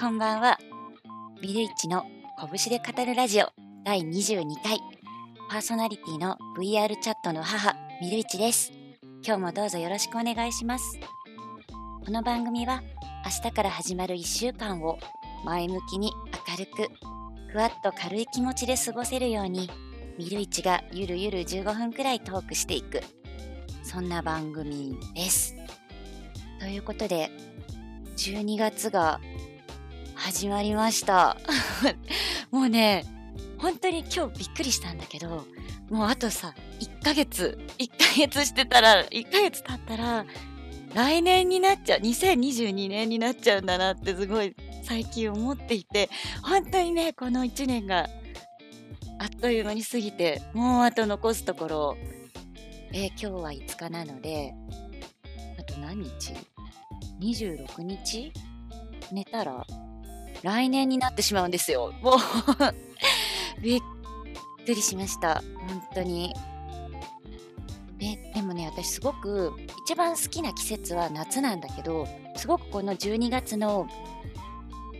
こんばんは。ビルイチの拳で語るラジオ第22回。パーソナリティの VR チャットの母、ミルイチです。今日もどうぞよろしくお願いします。この番組は明日から始まる1週間を前向きに明るく、ふわっと軽い気持ちで過ごせるように、ミルイチがゆるゆる15分くらいトークしていく、そんな番組です。ということで、12月が始まりました。もうね、本当に今日びっくりしたんだけど、もうあとさ、1ヶ月、1ヶ月してたら、1ヶ月経ったら、来年になっちゃう、2022年になっちゃうんだなってすごい最近思っていて、本当にね、この1年があっという間に過ぎて、もうあと残すところ、えー今日は5日なので、あと何日 ?26 日？寝たら来年になってしまうんですよ。もう びっくりしました。本当に。ででもね、私すごく一番好きな季節は夏なんだけど、すごくこの12月の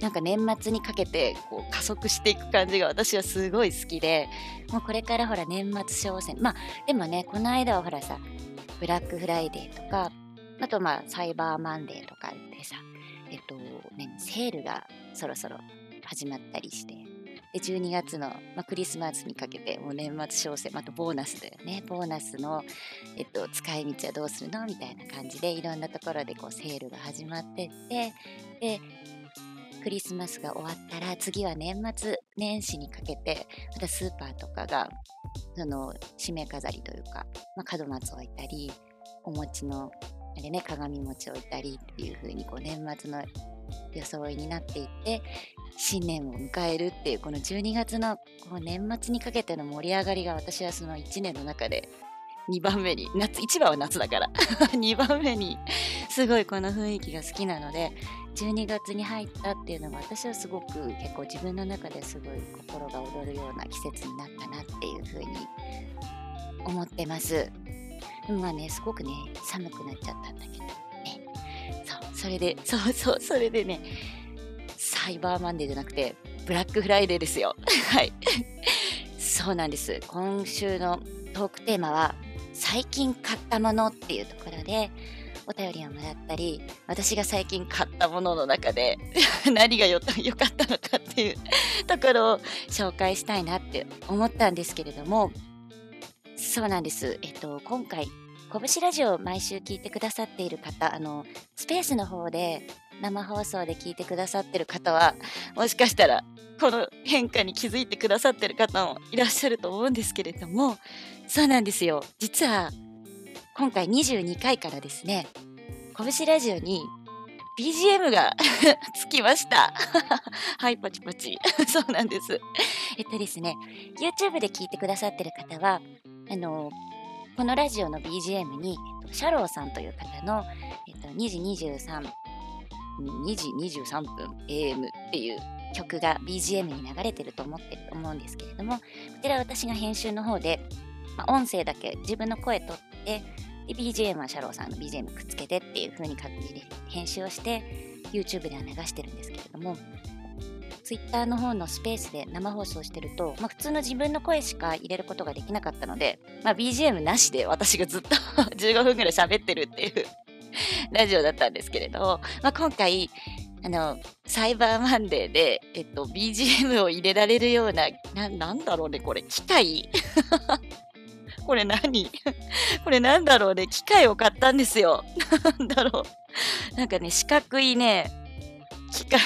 なんか年末にかけてこう加速していく感じが私はすごい好きで、もうこれからほら年末商戦。まあでもね、この間はほらさ、ブラックフライデーとか、あとまあサイバーマンデーとかでさ、えっと、ね、セールがそろそろ始まったりして、で、12月の、まあ、クリスマスにかけて、もう年末商戦、またボーナスだよね。ボーナスの、えっと、使い道はどうするの？みたいな感じで、いろんなところでこうセールが始まってって、で、クリスマスが終わったら、次は年末年始にかけて、またスーパーとかが、その、締め飾りというか、まあ、門松を置いたり、お餅の、あれね、鏡餅を置いたりっていう風に、こう、年末の装いになっていて、新年を迎えるっていうこの12月のこう年末にかけての盛り上がりが私はその1年の中で2番目に夏1番は夏だから 2番目にすごいこの雰囲気が好きなので12月に入ったっていうのが私はすごく結構自分の中ですごい心が躍るような季節になったなっていうふうに思ってます。まあねすごくね寒くなっちゃったんだけどそうそれで そうそうそれでねサイバーマンデーじゃなくて、ブラックフライデーですよ。はい。そうなんです。今週のトークテーマは、最近買ったものっていうところで、お便りをもらったり、私が最近買ったものの中で、何がよ良かったのかっていうところを紹介したいなって思ったんですけれども、そうなんです。えっと、今回、拳ラジオを毎週聞いてくださっている方、あの、スペースの方で生放送で聞いてくださってる方は、もしかしたらこの変化に気づいてくださってる方もいらっしゃると思うんですけれども、そうなんですよ。実は、今回22回からですね、拳ラジオに BGM が つきました。はい、パチパチ。そうなんです。えっとですね、YouTube で聞いてくださってる方は、あの、このラジオの BGM に、シャローさんという方の、えっと、2時23 2時23分 AM っていう曲が BGM に流れてると思ってると思うんですけれどもこちら私が編集の方で、まあ音声だけ自分の声取ってで BGM はシャローさんの BGM くっつけてっていう風に感じで編集をして YouTube では流してるんですけれども Twitter の方のスペースで生放送してると、まあ、普通の自分の声しか入れることができなかったので、まあ、BGM なしで私がずっと 15分ぐらい喋ってるっていう ラジオだったんですけれど、まあ、今回、あの、サイバーマンデーで、えっと、BGM を入れられるような、な、なんだろうね、これ、機械？これ何？これなんだろうね、機械を買ったんですよ。なんだろう。なんかね、四角いね、機械。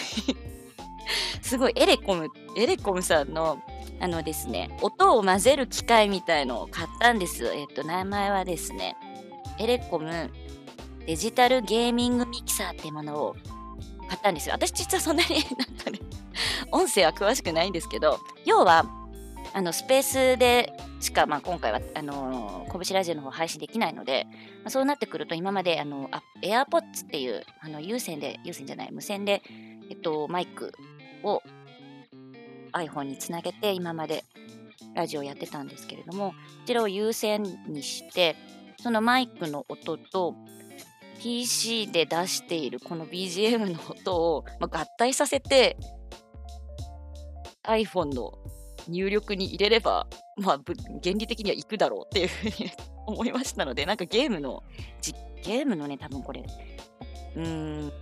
すごい、エレコム、エレコムさんの、あのですね、音を混ぜる機械みたいのを買ったんです。えっと、名前はですね、エレコムデジタルゲーミングミキサーっていうものを買ったんですよ。私実はそんなに なんかね、音声は詳しくないんですけど、要は、あの、スペースでしか、まあ、今回は、あのー、拳ラジオの方配信できないので、まあ、そうなってくると、今まで、あの、AirPods っていう、あの、有線で、有線じゃない、無線で、えっと、マイクを iPhone につなげて、今までラジオやってたんですけれども、こちらを有線にして、そのマイクの音と、PC で出しているこの BGM の音を、ま、合体させて iPhone の入力に入れれば、まあ、原理的にはいくだろうっていうふうに思いましたので、なんかゲームの、ゲームのね、多分これ、うーん、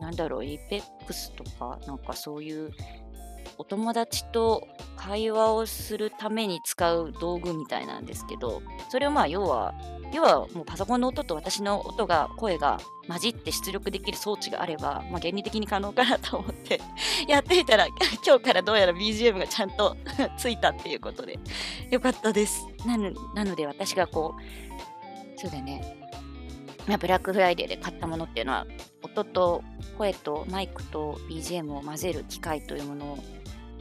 なんだろう、APEX とか、なんかそういうお友達と会話をするために使う道具みたいなんですけど、それをまあ要は、要はもうパソコンの音と私の音が、声が混じって出力できる装置があれば、まあ、原理的に可能かなと思って やってみたら、今日からどうやら BGM がちゃんと ついたっていうことで、よかったです。なのなので私がこう、そうだね、まあ、ブラックフライデーで買ったものっていうのは、音と声とマイクと BGM を混ぜる機械というものを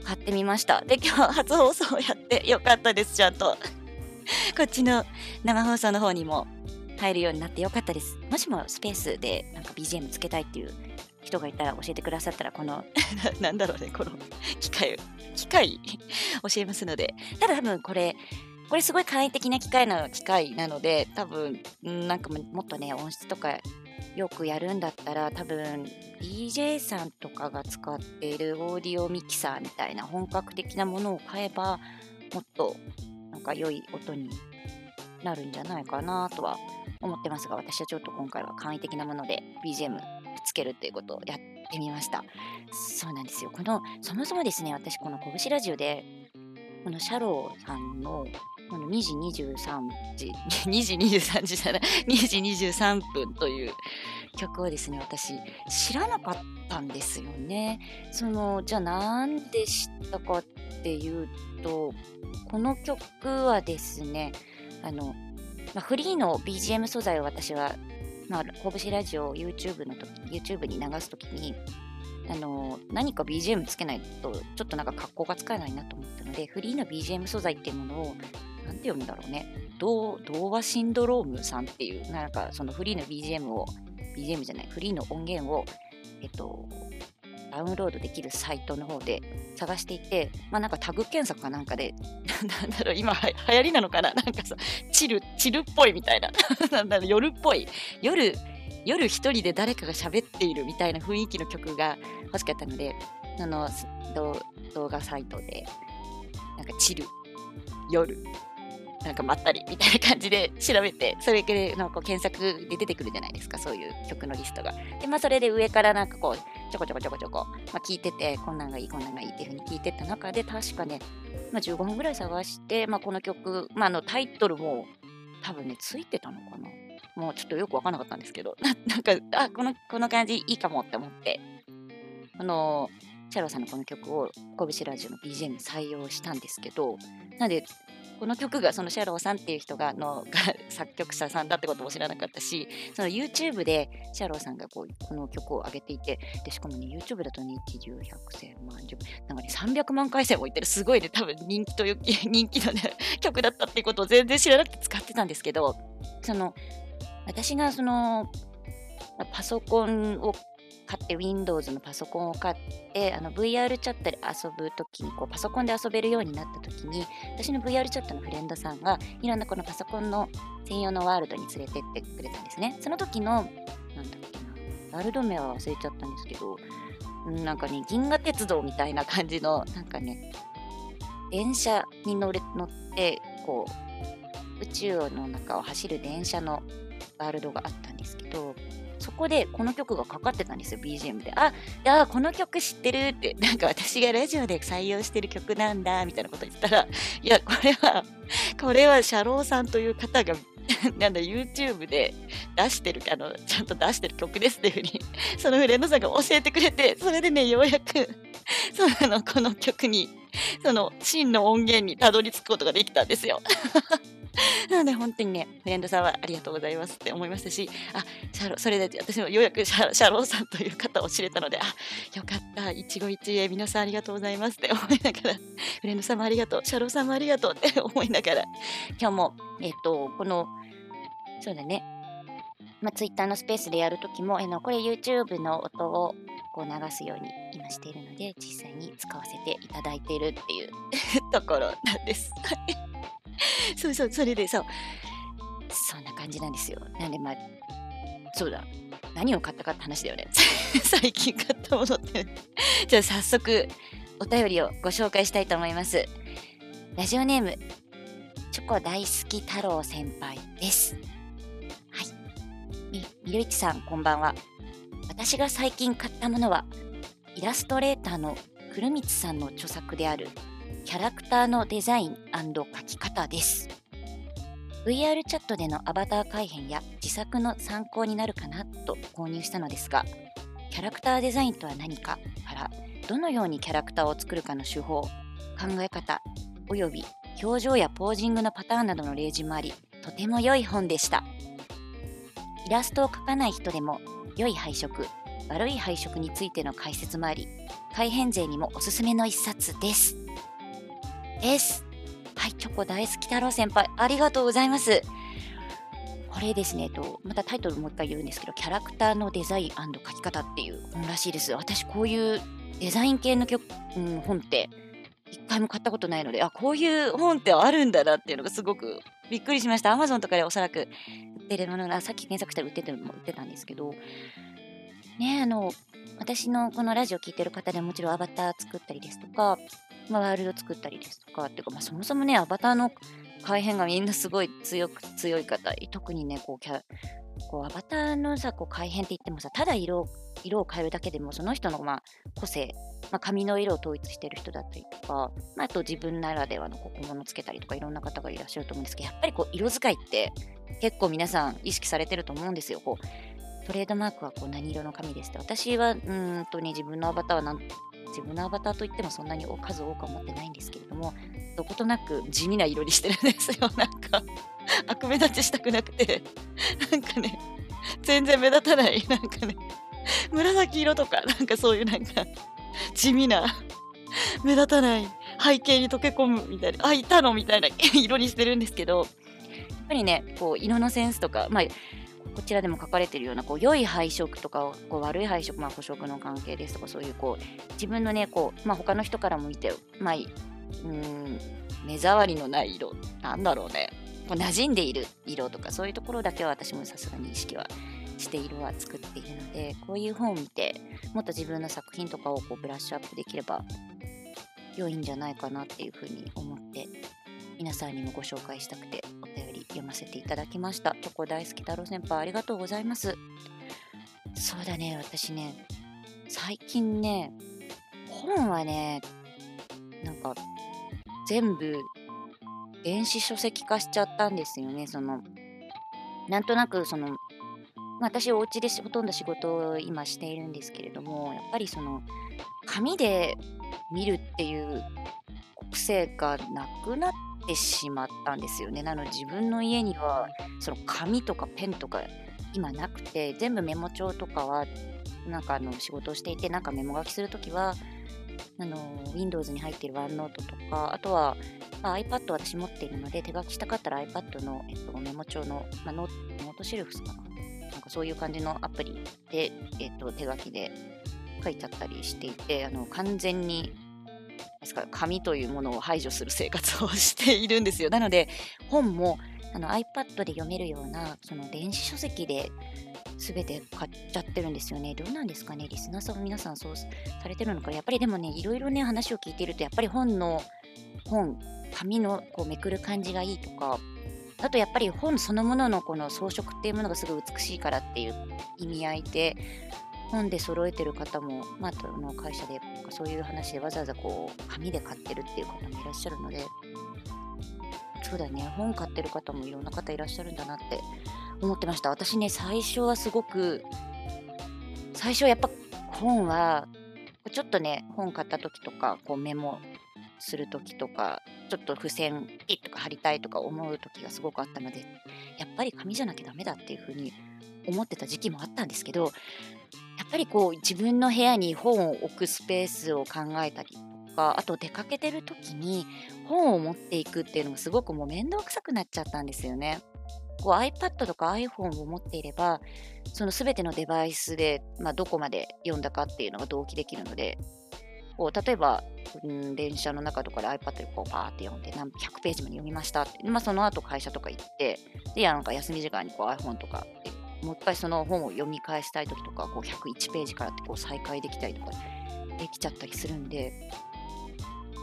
買ってみました。で、今日初放送をやってよかったです、ちゃんと。こっちの生放送の方にも入るようになってよかったです。もしもスペースでなんか BGM つけたいっていう人がいたら教えてくださったら、この なんだろうね、この機械、機械？教えますので。ただ多分これ、これすごい簡易的な機械な機械なので、多分、なんかもっとね、音質とかよくやるんだったら多分 DJ さんとかが使っているオーディオミキサーみたいな本格的なものを買えばもっとなんか良い音になるんじゃないかなとは思ってますが私はちょっと今回は簡易的なもので BGM つけるっていうことをやってみました。そうなんですよ。このそもそもですね私この拳ラジオでこのシャローさんのこの2時23時、2時23時じゃない、2時23分という曲をですね、私知らなかったんですよね。その、じゃあなんで知ったかっていうと、この曲はですね、あの、まあ、フリーの BGM 素材を私は、まあ、拳ラジオ YouTube の時、YouTube に流すときに、あの何か BGM つけないとちょっとなんか格好がつかないなと思ったのでフリーの BGM 素材っていうものをなんて読むんだろうね。童話シンドロームさんっていう、なんかそのフリーの BGM を、BGM じゃない、フリーの音源を、えっと、ダウンロードできるサイトの方で探していて、まあなんかタグ検索かなんかで、なんだろう、今は流行りなのかな？なんかさ、チル、チルっぽいみたいな、なんだろう、夜っぽい。夜、夜一人で誰かが喋っているみたいな雰囲気の曲が欲しかったので、あの、動画サイトで、なんかチル、夜なんかまったりみたいな感じで調べて、それでなんか検索で出てくるじゃないですか、そういう曲のリストが。で、まあそれで上からなんかこう、ちょこちょこちょこちょこ、まあ、聞いてて、こんなんがいい、こんなんがいいっていうふうに聞いてた中で、確かね、まあ、15分ぐらい探して、まあ、この曲、ま、あのタイトルも多分ね、ついてたのかな。もうちょっとよくわかんなかったんですけど、なんか、あ、この、この感じいいかもって思って、あのシャローさんのこの曲を拳ラジオの BGM 採用したんですけど、なんでこの曲がそのシャローさんっていう人がの 作曲者さんだってことも知らなかったし YouTube でシャローさんがこうこの曲を上げていてでしかもね YouTube だと日中100千万十なんかね300万回戦もいってるすごいね多分人気という 人気のね曲だったっていうことを全然知らなくて使ってたんですけどその私がそのパソコンを買って Windows のパソコンを買ってあの VR チャットで遊ぶときにこうパソコンで遊べるようになったときに私の VR チャットのフレンドさんがいろんなこのパソコンの専用のワールドに連れてってくれたんですね。その時のなんだっけなワールド名は忘れちゃったんですけどなんかね銀河鉄道みたいな感じのなんかね電車に乗れ乗ってこう宇宙の中を走る電車のワールドがあったんですけどそこでこの曲がかかってたんですよ、BGM で。あ、いや、この曲知ってるって、なんか私がラジオで採用してる曲なんだ、みたいなこと言ったら、いや、これは、これはシャローさんという方が なんだ、YouTube で出してる、あの、ちゃんと出してる曲ですっていうふうに、そのフレンドさんが教えてくれて、それでね、ようやく、その、この曲に、その、真の音源にたどり着くことができたんですよ。なので本当にね、フレンドさんはありがとうございますって思いましたし、あ、シャロそれで私もようやくシャシャローさんという方を知れたので、あ、よかった、一期一会皆さんありがとうございますって思いながら、フレンドさんもありがとう、シャローさんもありがとうって 思いながら、今日も、えっ、と、この、そうだね、まあ、Twitter のスペースでやるときも、えのこれ YouTube の音をこう流すように今しているので、実際に使わせていただいているっていう ところなんです。そうそう、それでそう、そんな感じなんですよ。なんでまあ、そうだ。何を買ったかって話だよね。最近買ったものって じゃあ早速、お便りをご紹介したいと思います。ラジオネーム、チョコ大好き太郎先輩です。はい。み、みるいちさん、こんばんは。私が最近買ったものは、イラストレーターの古光さんの著作である、キャラクターのデザイン描き方です。VR チャットでのアバター改変や自作の参考になるかなと購入したのですが、キャラクターデザインとは何かからどのようにキャラクターを作るかの手法、考え方、および表情やポージングのパターンなどの例示もあり、とても良い本でした。イラストを描かない人でも良い配色、悪い配色についての解説もあり、改変勢にもおすすめの一冊です。です。はい、チョコ大好き太郎先輩、ありがとうございます。これですね、とまたタイトルもう一回言うんですけど、キャラクターのデザイン書き方っていう本らしいです。私、こういうデザイン系の曲、うん、本って一回も買ったことないので、あ、こういう本ってあるんだなっていうのがすごくびっくりしました。アマゾンとかでおそらく売ってるものが、さっき検索したら売ってても売ってたんですけど、ね、あの、私のこのラジオ聴いてる方でもちろんアバター作ったりですとか、まあ、ワールド作ったりですとか、っていうか、まあ、そもそもね、アバターの改変がみんなすごい強く、強い方、特にね、こう、キャこうアバターのさ、こう改変って言ってもさ、ただ色色を変えるだけでも、その人の、まあ、個性、まあ、髪の色を統一してる人だったりとか、まあ、あと自分ならではのこう小物つけたりとか、いろんな方がいらっしゃると思うんですけど、やっぱりこう色使いって結構皆さん意識されてると思うんですよ。こうトレードマークはこう何色の髪ですって。私は、うんとね、自分のアバターはなん自分のアバターといってもそんなに数多くは持ってないんですけれども、どことなく地味な色にしてるんですよ。なんか、悪目立ちしたくなくて、なんかね、全然目立たない、なんかね、紫色とか、なんかそういうなんか、地味な、目立たない背景に溶け込むみたいな、あ、いたのみたいな色にしてるんですけど、やっぱりね、こう、色のセンスとか、まあ、こちらでも書かれてるようなこう良い配色とかこう悪い配色、まあ、捕食の関係ですとかそういうこう自分のねこう、まあ、他の人からも見て、まあ、うん目障りのない色なんだろうねこう馴染んでいる色とかそういうところだけは私もさすがに意識はして色は作っているのでこういう本を見てもっと自分の作品とかをこうブラッシュアップできれば良いんじゃないかなっていうふうに思って皆さんにもご紹介したくて。読ませていただきました。チョコ大好き太郎先輩ありがとうございます。そうだね、私ね、最近ね、本はね、なんか全部電子書籍化しちゃったんですよね。その、なんとなくその、私お家でほとんど仕事を今しているんですけれども、やっぱりその、紙で見るっていう癖がなくなってしまったんですよね。なので自分の家にはその紙とかペンとか今なくて全部メモ帳とかはなんかあの仕事をしていてなんかメモ書きするときはあの Windows に入っている OneNote とかあとは、まあ、iPad 私持っているので手書きしたかったら iPad の、えっと、メモ帳の、まあ、ノートシルフスかななんかそういう感じのアプリで、えっと、手書きで書いちゃったりしていてあの完全にですか紙というものを排除する生活をしているんですよ。なので本もあの iPad で読めるようなその電子書籍で全て買っちゃってるんですよね。どうなんですかねリスナーさん皆さんそうされてるのかやっぱりでもねいろいろね話を聞いてるとやっぱり本の本紙のこうめくる感じがいいとかあとやっぱり本そのもののこの装飾っていうものがすごい美しいからっていう意味合いで本で揃えてる方も、まあ、の会社でそういう話でわざわざこう紙で買ってるっていう方もいらっしゃるので。そうだね。本買ってる方もいろんな方いらっしゃるんだなって思ってました。私ね最初はすごく最初やっぱ本はちょっとね本買った時とかこうメモする時とかちょっと付箋ピッとか貼りたいとか思う時がすごくあったのでやっぱり紙じゃなきゃダメだっていうふうに思ってた時期もあったんですけどやっぱりこう自分の部屋に本を置くスペースを考えたりとかあと出かけてる時に本を持っていくっていうのがすごくもう面倒くさくなっちゃったんですよね。iPad とか iPhone を持っていればその全てのデバイスで、まあ、どこまで読んだかっていうのが同期できるのでこう例えば、うん、電車の中とかで iPad でこうバーって読んで何100ページまで読みましたって、まあ、その後会社とか行ってでなんか休み時間にこう iPhone とかもう一回その本を読み返したい時とかこう101ページからってこう再開できたりとかできちゃったりするんで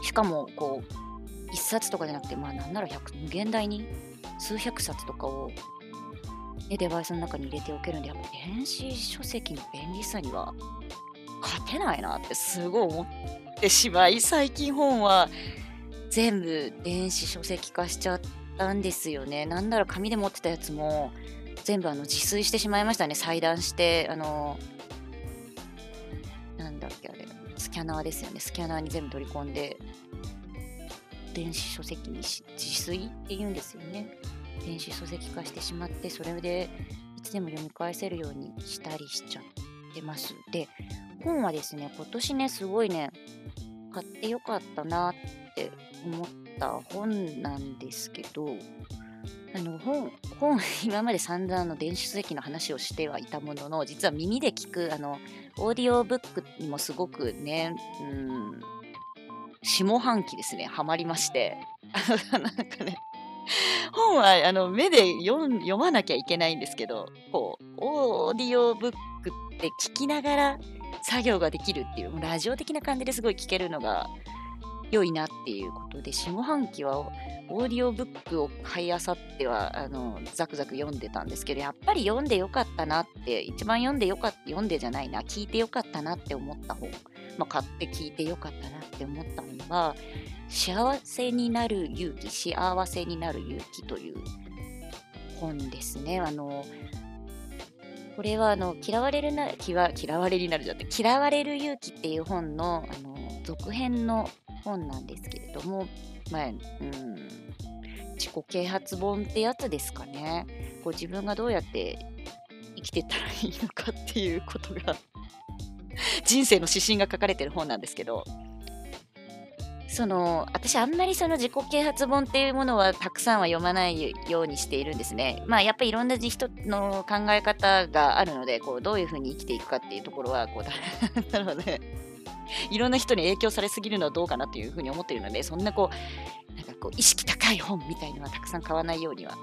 しかもこう1冊とかじゃなくてまあなんなら100無限大に数百冊とかを、ね、デバイスの中に入れておけるんでやっぱ電子書籍の便利さには勝てないなってすごい思ってしまい最近本は全部電子書籍化しちゃったんですよね。なんなら紙で持ってたやつも全部あの自炊してしまいましたね。裁断して、あの、なんだっけあれ、スキャナーですよね。スキャナーに全部取り込んで、電子書籍に自炊って言うんですよね。電子書籍化してしまって、それでいつでも読み返せるようにしたりしちゃってます。で、本はですね、今年ね、すごいね、買ってよかったなって思った本なんですけど、あの本、本、今まで散々の電子書籍の話をしてはいたものの、実は耳で聞く、あの、オーディオブックにもすごくね、うん、下半期ですね、ハマりまして、なんかね、本はあの目で読まなきゃいけないんですけど、こう、オーディオブックって聞きながら作業ができるっていう、ラジオ的な感じですごい聞けるのが良いなっていうことで、下半期はオーディオブックを買いあさっては、あの、ザクザク読んでたんですけど、やっぱり読んでよかったなって、一番読んでよかった、読んでじゃないな、聞いてよかったなって思った本、まあ、買って聞いてよかったなって思ったのは、幸せになる勇気、幸せになる勇気という本ですね。あの、これはあの嫌われるな嫌嫌われになるじゃって嫌われる勇気っていう本のあの続編の本なんですけれども、まあ、うん自己啓発本ってやつですかねこう自分がどうやって生きてったらいいのかっていうことが 人生の指針が書かれてる本なんですけどその私あんまりその自己啓発本っていうものはたくさんは読まないようにしているんですね。まあやっぱりいろんな人の考え方があるのでこうどういうふうに生きていくかっていうところはこう なのでいろんな人に影響されすぎるのはどうかなというふうに思っているのでそんなこうなんかこう意識高い本みたいのはたくさん買わないようには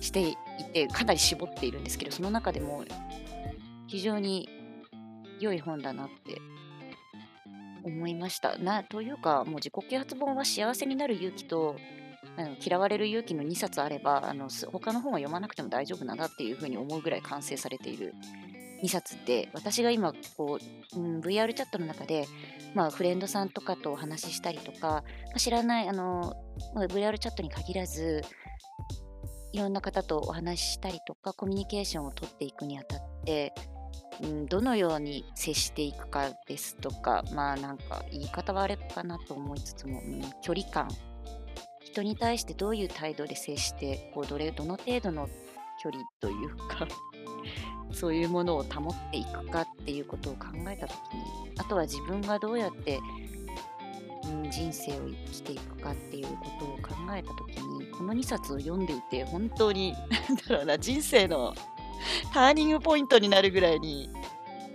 していてかなり絞っているんですけどその中でも非常に良い本だなって思いました。なというか、もう自己啓発本は幸せになる勇気と、あの嫌われる勇気の2冊あればあの、他の本は読まなくても大丈夫だなっていうふうに思うぐらい完成されている2冊で、私が今こう、うん、VR チャットの中で、まあ、フレンドさんとかとお話ししたりとか、まあ、知らないあの、まあ、VR チャットに限らず、いろんな方とお話ししたりとか、コミュニケーションをとっていくにあたって、うん、どのように接していくかですとか、まあなんか言い方はあれかなと思いつつも、うん、距離感、人に対してどういう態度で接して、こうどれどの程度の距離というか。そういうものを保っていくかっていうことを考えたときに、あとは自分がどうやって、うん、人生を生きていくかっていうことを考えたときに、この2冊を読んでいて、本当に、なんだろうな、人生のターニングポイントになるぐらいに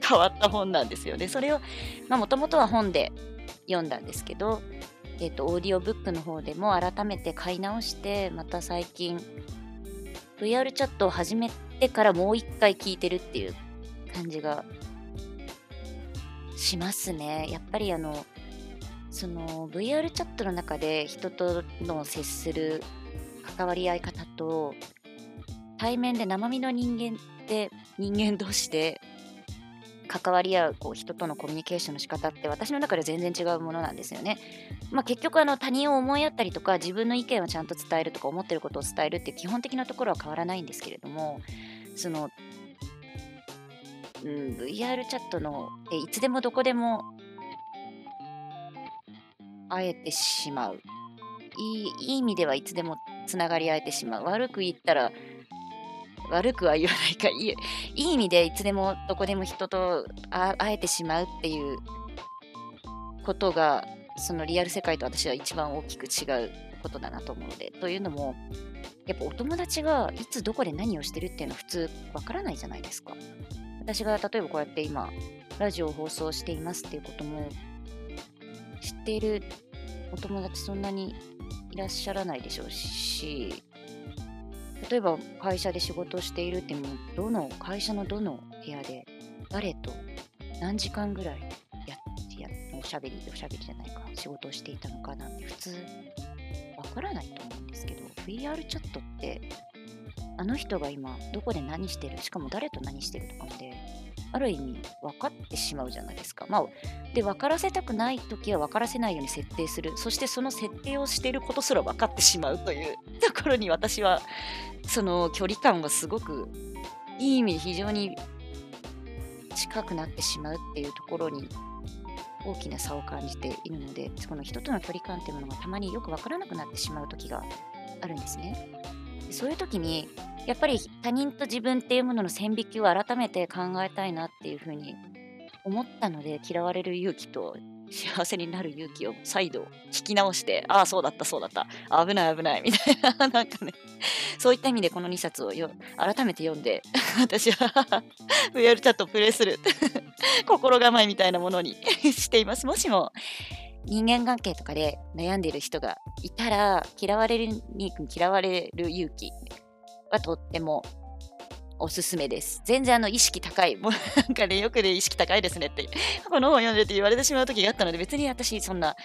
変わった本なんですよね。それを、もともとは本で読んだんですけど、えっ、ー、と、オーディオブックの方でも改めて買い直して、また最近、VR チャットを始めてからもう一回聞いてるっていう感じがしますね。やっぱりあの、その VR チャットの中で人との接する関わり合い方と対面で生身の人間って人間同士で関わり合うこう人とのコミュニケーションの仕方って私の中で全然違うものなんですよね。まあ、結局あの他人を思いやったりとか自分の意見をちゃんと伝えるとか思ってることを伝えるって基本的なところは変わらないんですけれどもその、うん、VR チャットのえいつでもどこでも会えてしまういいいい意味ではいつでもつながり合えてしまう悪く言ったら悪くは言わないかいいいい意味でいつでもどこでも人と会えてしまうっていうことがそのリアル世界と私は一番大きく違うことだなと思うのでというのもやっぱお友達がいつどこで何をしてるっていうのは普通わからないじゃないですか。私が例えばこうやって今ラジオを放送していますっていうことも知っているお友達そんなにいらっしゃらないでしょうし例えば会社で仕事をしているってもどの会社のどの部屋で誰と何時間ぐらいやってやおしゃべりおしゃべりじゃないか仕事をしていたのかなんて普通わからないと思うんですけど VR チャットってあの人が今どこで何してるしかも誰と何してるとかまである意味分かってしまうじゃないですか。まあ、で分からせたくない時は分からせないように設定するそしてその設定をしていることすら分かってしまうという ところに私はその距離感はすごくいい意味で非常に近くなってしまうっていうところに大きな差を感じているのでこの人との距離感っていうものがたまによく分からなくなってしまう時があるんですね。そういう時にやっぱり他人と自分っていうものの線引きを改めて考えたいなっていうふうに思ったので嫌われる勇気と幸せになる勇気を再度聞き直してああそうだったそうだった。危ない危ない。みたいな なんかねそういった意味でこの2冊をよ改めて読んで私は VR チャットをプレイする 心構えみたいなものにしています。もしも人間関係とかで悩んでる人がいたら嫌われるに嫌われる勇気はとってもおすすめです。全然あの意識高い。もう なんかね、よくね、意識高いですねって、この本読んでって言われてしまう時があったので、別に私、そんな、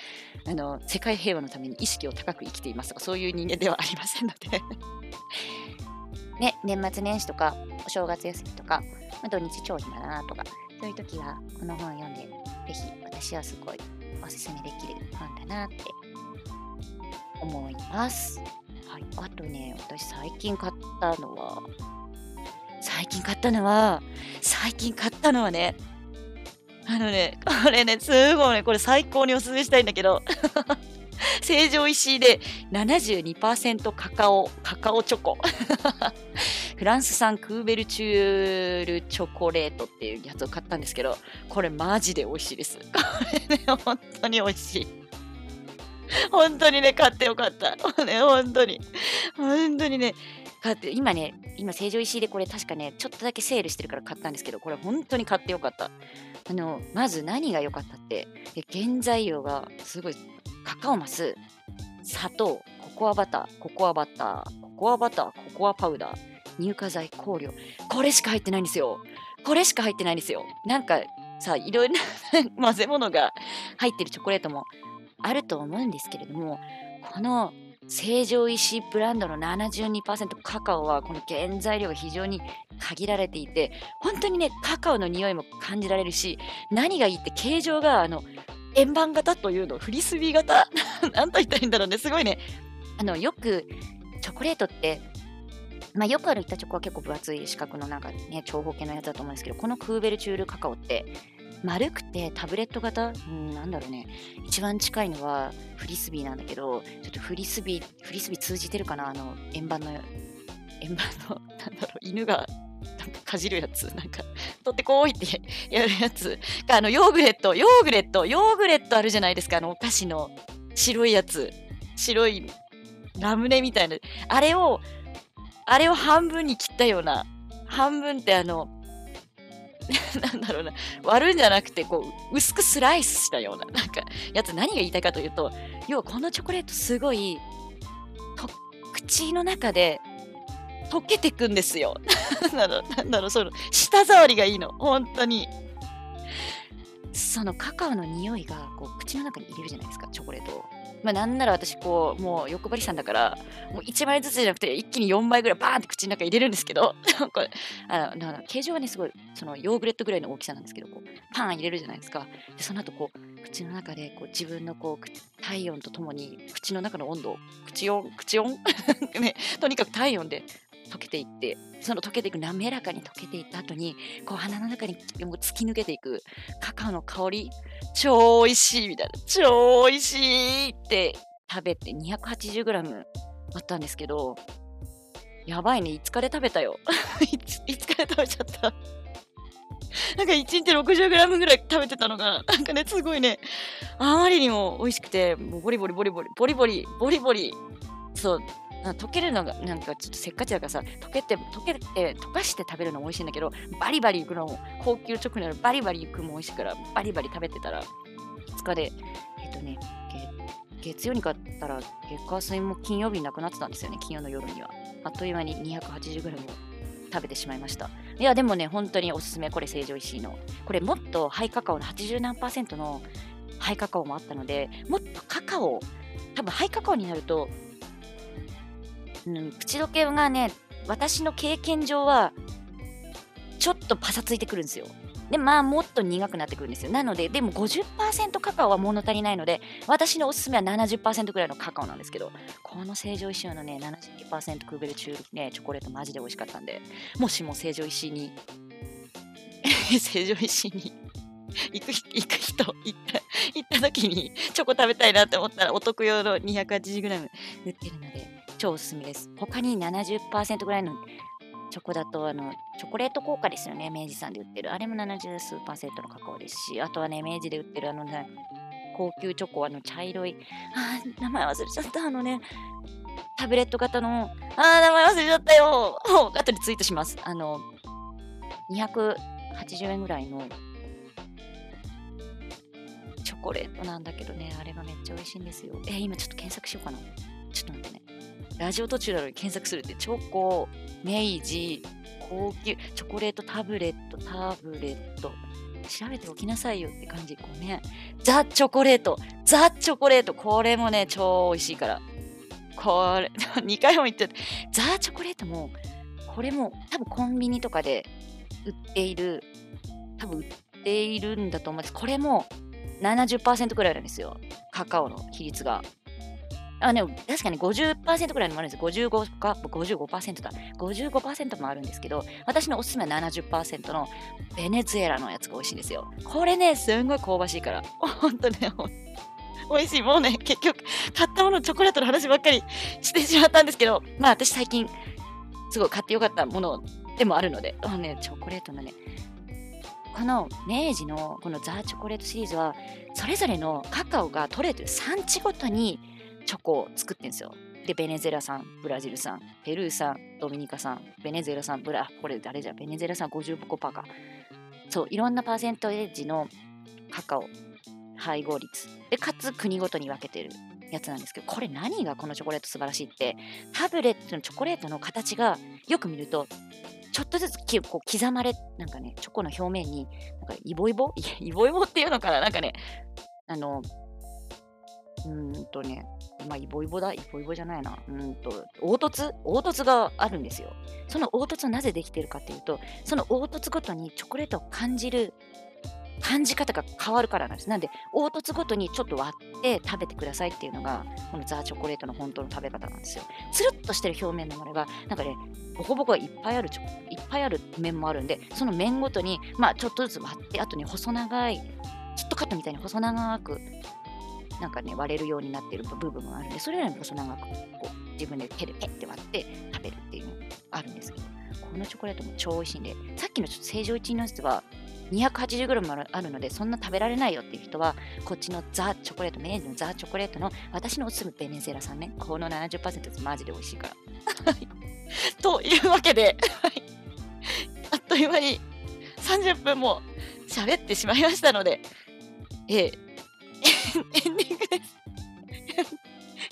あの、世界平和のために意識を高く生きていますとか、そういう人間ではありませんので ね、年末年始とか、お正月休みとか、ま、土日長暇だなとか、そういう時は、この本を読んで、ぜひ、私はすごいおすすめできる本だなって思います。はい、あとね、私最近買ったのは、最近買ったのは、最近買ったのはね、あのね、これね、すごいね、これ最高におすすめしたいんだけど、成城石井で72%カカオ、カカオチョコ。フランス産クーベルチュールチョコレートっていうやつを買ったんですけど、これマジで美味しいです。これね、本当に美味しい。本当にね、買ってよかった。ね、本当に。本当にね、買って、今ね、今、成城石井でこれ確かね、ちょっとだけセールしてるから買ったんですけど、これ本当に買ってよかった。あの、まず何が良かったって、原材料がすごい、カカオマス、砂糖、ココアバター、ココアバター、ココアバター、ココアパウダー、乳化剤、香料。これしか入ってないんですよ。これしか入ってないんですよ。なんかさ、いろいろな 混ぜ物が入ってるチョコレートもあると思うんですけれどもこの成城石ブランドの72%カカオはこの原材料が非常に限られていて本当にねカカオの匂いも感じられるし何がいいって形状があの円盤型というのフリスビー型？なんと言ったらいいんだろうねすごいねあのよくチョコレートってまあ、よくある板チョコは結構分厚い四角のなんかね長方形のやつだと思うんですけどこのクーベルチュールカカオって丸くてタブレット型、うん、なんだろうね。一番近いのはフリスビーなんだけど、ちょっとフリスビー、フリスビー通じてるかなあの、円盤の、円盤の、なんだろう、犬がなんかかじるやつ、なんか、取ってこいって やるやつ。あの、ヨーグレット、ヨーグレット、ヨーグレットあるじゃないですか、あの、お菓子の白いやつ。白いラムネみたいな。あれを、あれを半分に切ったような、半分ってあの、なんだろうな、割るんじゃなくて、こう、薄くスライスしたような、なんか、やつ何が言いたいかというと、要はこのチョコレートすごい、口の中で溶けてくんですよ。なんだろう、なんだろう、その、舌触りがいいの、本当に。そのカカオの匂いがこう口の中に入れるじゃないですか、チョコレートを。まあ、なんなら私こうもう欲張りさんだからもう1枚ずつじゃなくて一気に4枚ぐらいバーンって口の中に入れるんですけど これあの形状はねすごいそのヨーグレットぐらいの大きさなんですけどこうパン入れるじゃないですかでその後こう口の中でこう自分のこう体温とともに口の中の温度口温口温？ねとにかく体温で溶けていってその溶けていく滑らかに溶けていった後にこう鼻の中にもう突き抜けていくカカオの香り超美味しいみたいな超美味しいって食べて 280g あったんですけどやばいね5日で食べたよ。5, 日で食べちゃった？なんか1日 60g ぐらい食べてたのが、なんかね、すごいね、あまりにも美味しくて、もうボリボリボリボリ、ボリボリ、ボリボリ、そう、溶けるのがなんかちょっとせっかちだからさ溶けて溶けて溶かして食べるのも美味しいんだけどバリバリいくのも高級チョコになるバリバリいくも美味しいからバリバリ食べてたら2日でえっとね月曜に買ったら月火水も金曜日なくなってたんですよね金曜の夜にはあっという間に 280g を食べてしまいました。いや、でもね、本当におすすめ、これ成城石井の。これもっとハイカカオの80何パーセントのハイカカオもあったので、もっとカカオ、多分ハイカカオになると、うん、口どけがね、私の経験上は、ちょっとパサついてくるんですよ。で、まあ、もっと苦くなってくるんですよ。なので、でも50%カカオは物足りないので、私のおすすめは70%くらいのカカオなんですけど、この成城石井のね、72%クーベルチュールね、チョコレートマジで美味しかったんで、もしも成城石井に、成城石井に行く行く人行った行った時にチョコ食べたいなって思ったらお得用の 280g 売ってるので超おすすめです。他に70%ぐらいのチョコだとあのチョコレート効果ですよね。明治さんで売ってる。あれも70数パーセントのカカオですしあとはね明治で売ってるあのね高級チョコあの茶色いあー名前忘れちゃった。あのねタブレット型のあー名前忘れちゃったよ。後でツイートします。あの280円ぐらいのチョコレートなんだけどね。あれがめっちゃ美味しいんですよ。えー、今ちょっと検索しようかな。ちょっと待ってね。ラジオ途中なのに検索するってチョコ明治、高級、チョコレートタブレット、タブレット。調べておきなさいよって感じ。ごめん。ザ・チョコレート。ザ・チョコレート。これもね、超美味しいから。これ、2回も言ってザ・チョコレートも、これも多分コンビニとかで売っている、多分売っているんだと思うんです。これも70%くらいなんですよ。カカオの比率が。あね、確かに50%くらいのもあるんです。55か、55%だ。55%もあるんですけど、私のおすすめは70%のベネズエラのやつが美味しいんですよ。これね、すんごい香ばしいから。ほんとね、美味しい。もうね、結局、買ったものチョコレートの話ばっかりしてしまったんですけど、まあ私最近、すごい買ってよかったものでもあるので、あのね、チョコレートのね、この明治のこのザ・チョコレートシリーズは、それぞれのカカオが取れてる産地ごとにチョコを作ってんですよ。で、ベネズエラ産、ブラジル産、ペルー産、ドミニカ産、ベネズエラ産、ブラ、これ誰じゃ、ベネズエラ産55%か。そう、いろんなパーセントエッジのカカオ、配合率。で、かつ国ごとに分けてるやつなんですけど、これ何がこのチョコレート素晴らしいって、タブレットのチョコレートの形がよく見ると、ちょっとずつこう刻まれ、なんかね、チョコの表面に、なんかイボイボ？イボイボっていうのかな？なんかね、あの、うんとね、まあ、イボイボだ、イボイボじゃないな。うんと、凹凸？凹凸があるんですよ。その凹凸はなぜできてるかっていうと、その凹凸ごとにチョコレートを感じる感じ方が変わるからなんです。なんで、凹凸ごとにちょっと割って食べてくださいっていうのが、このザ・チョコレートの本当の食べ方なんですよ。つるっとしてる表面のものが、なんかね、ボコボコがいっぱいあるいっぱいある面もあるんで、その面ごとに、まあ、ちょっとずつ割って、あとに細長い、キットカットみたいに細長くなんかね割れるようになってる部分があるんでそれより細長くこう自分で手でペッて割って食べるっていうのがあるんですけどこのチョコレートも超美味しいんでさっきのちょっと正常一のやつは 280g あるのでそんな食べられないよっていう人はこっちのザ・チョコレート明治のザ・チョコレートの私のおすすめベネズエラさんねこの70%マジで美味しいからというわけであっという間に30分も喋ってしまいましたので、えー、エンディング。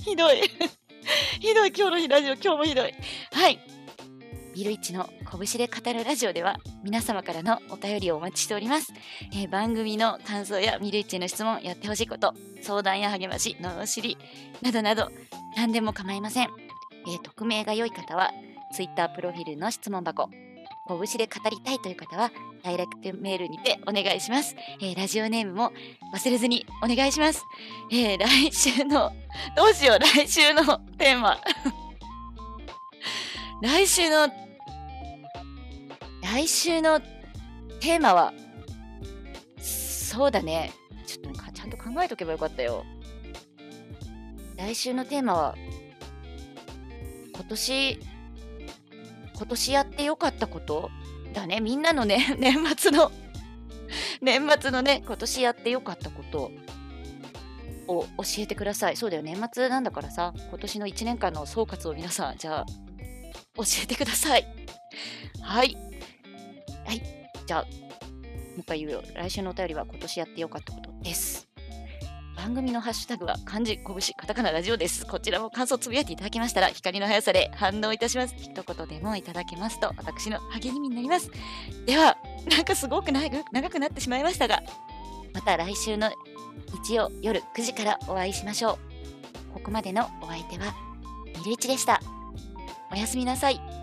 ひどい。ひどい、今日の日ラジオ、今日もひどい。はい。ビルイチの拳で語るラジオでは皆様からのお便りをお待ちしております。えー、番組の感想やミルイチへの質問、やってほしいこと、相談や励まし、罵りなどなど何でも構いません。えー、匿名が良い方は Twitter プロフィールの質問箱、拳で語りたいという方は、ダイレクトメールにてお願いします。えー、ラジオネームも忘れずにお願いします。えー、来週の、どうしよう、来週のテーマ。来週の、来週のテーマは、そうだね。ちょっとちゃんと考えとけばよかったよ。来週のテーマは、今年今年やってよかったこと？だね。みんなのね、年末の年末のね、今年やってよかったことを教えてください。そうだよ、年末なんだからさ、今年の1年間の総括を皆さん、じゃあ、教えてください。はい。はい。じゃあ、もう一回言うよ。来週のお便りは今年やってよかったことです。番組のハッシュタグは漢字、拳、カタカナ、ラジオです。こちらも感想つぶやいていただけましたら、光の速さで反応いたします。一言でもいただけますと、私の励みになります。では、なんかすごく長く長くなってしまいましたが、また来週の日曜夜9時からお会いしましょう。ここまでのお相手は、ミルイチでした。おやすみなさい。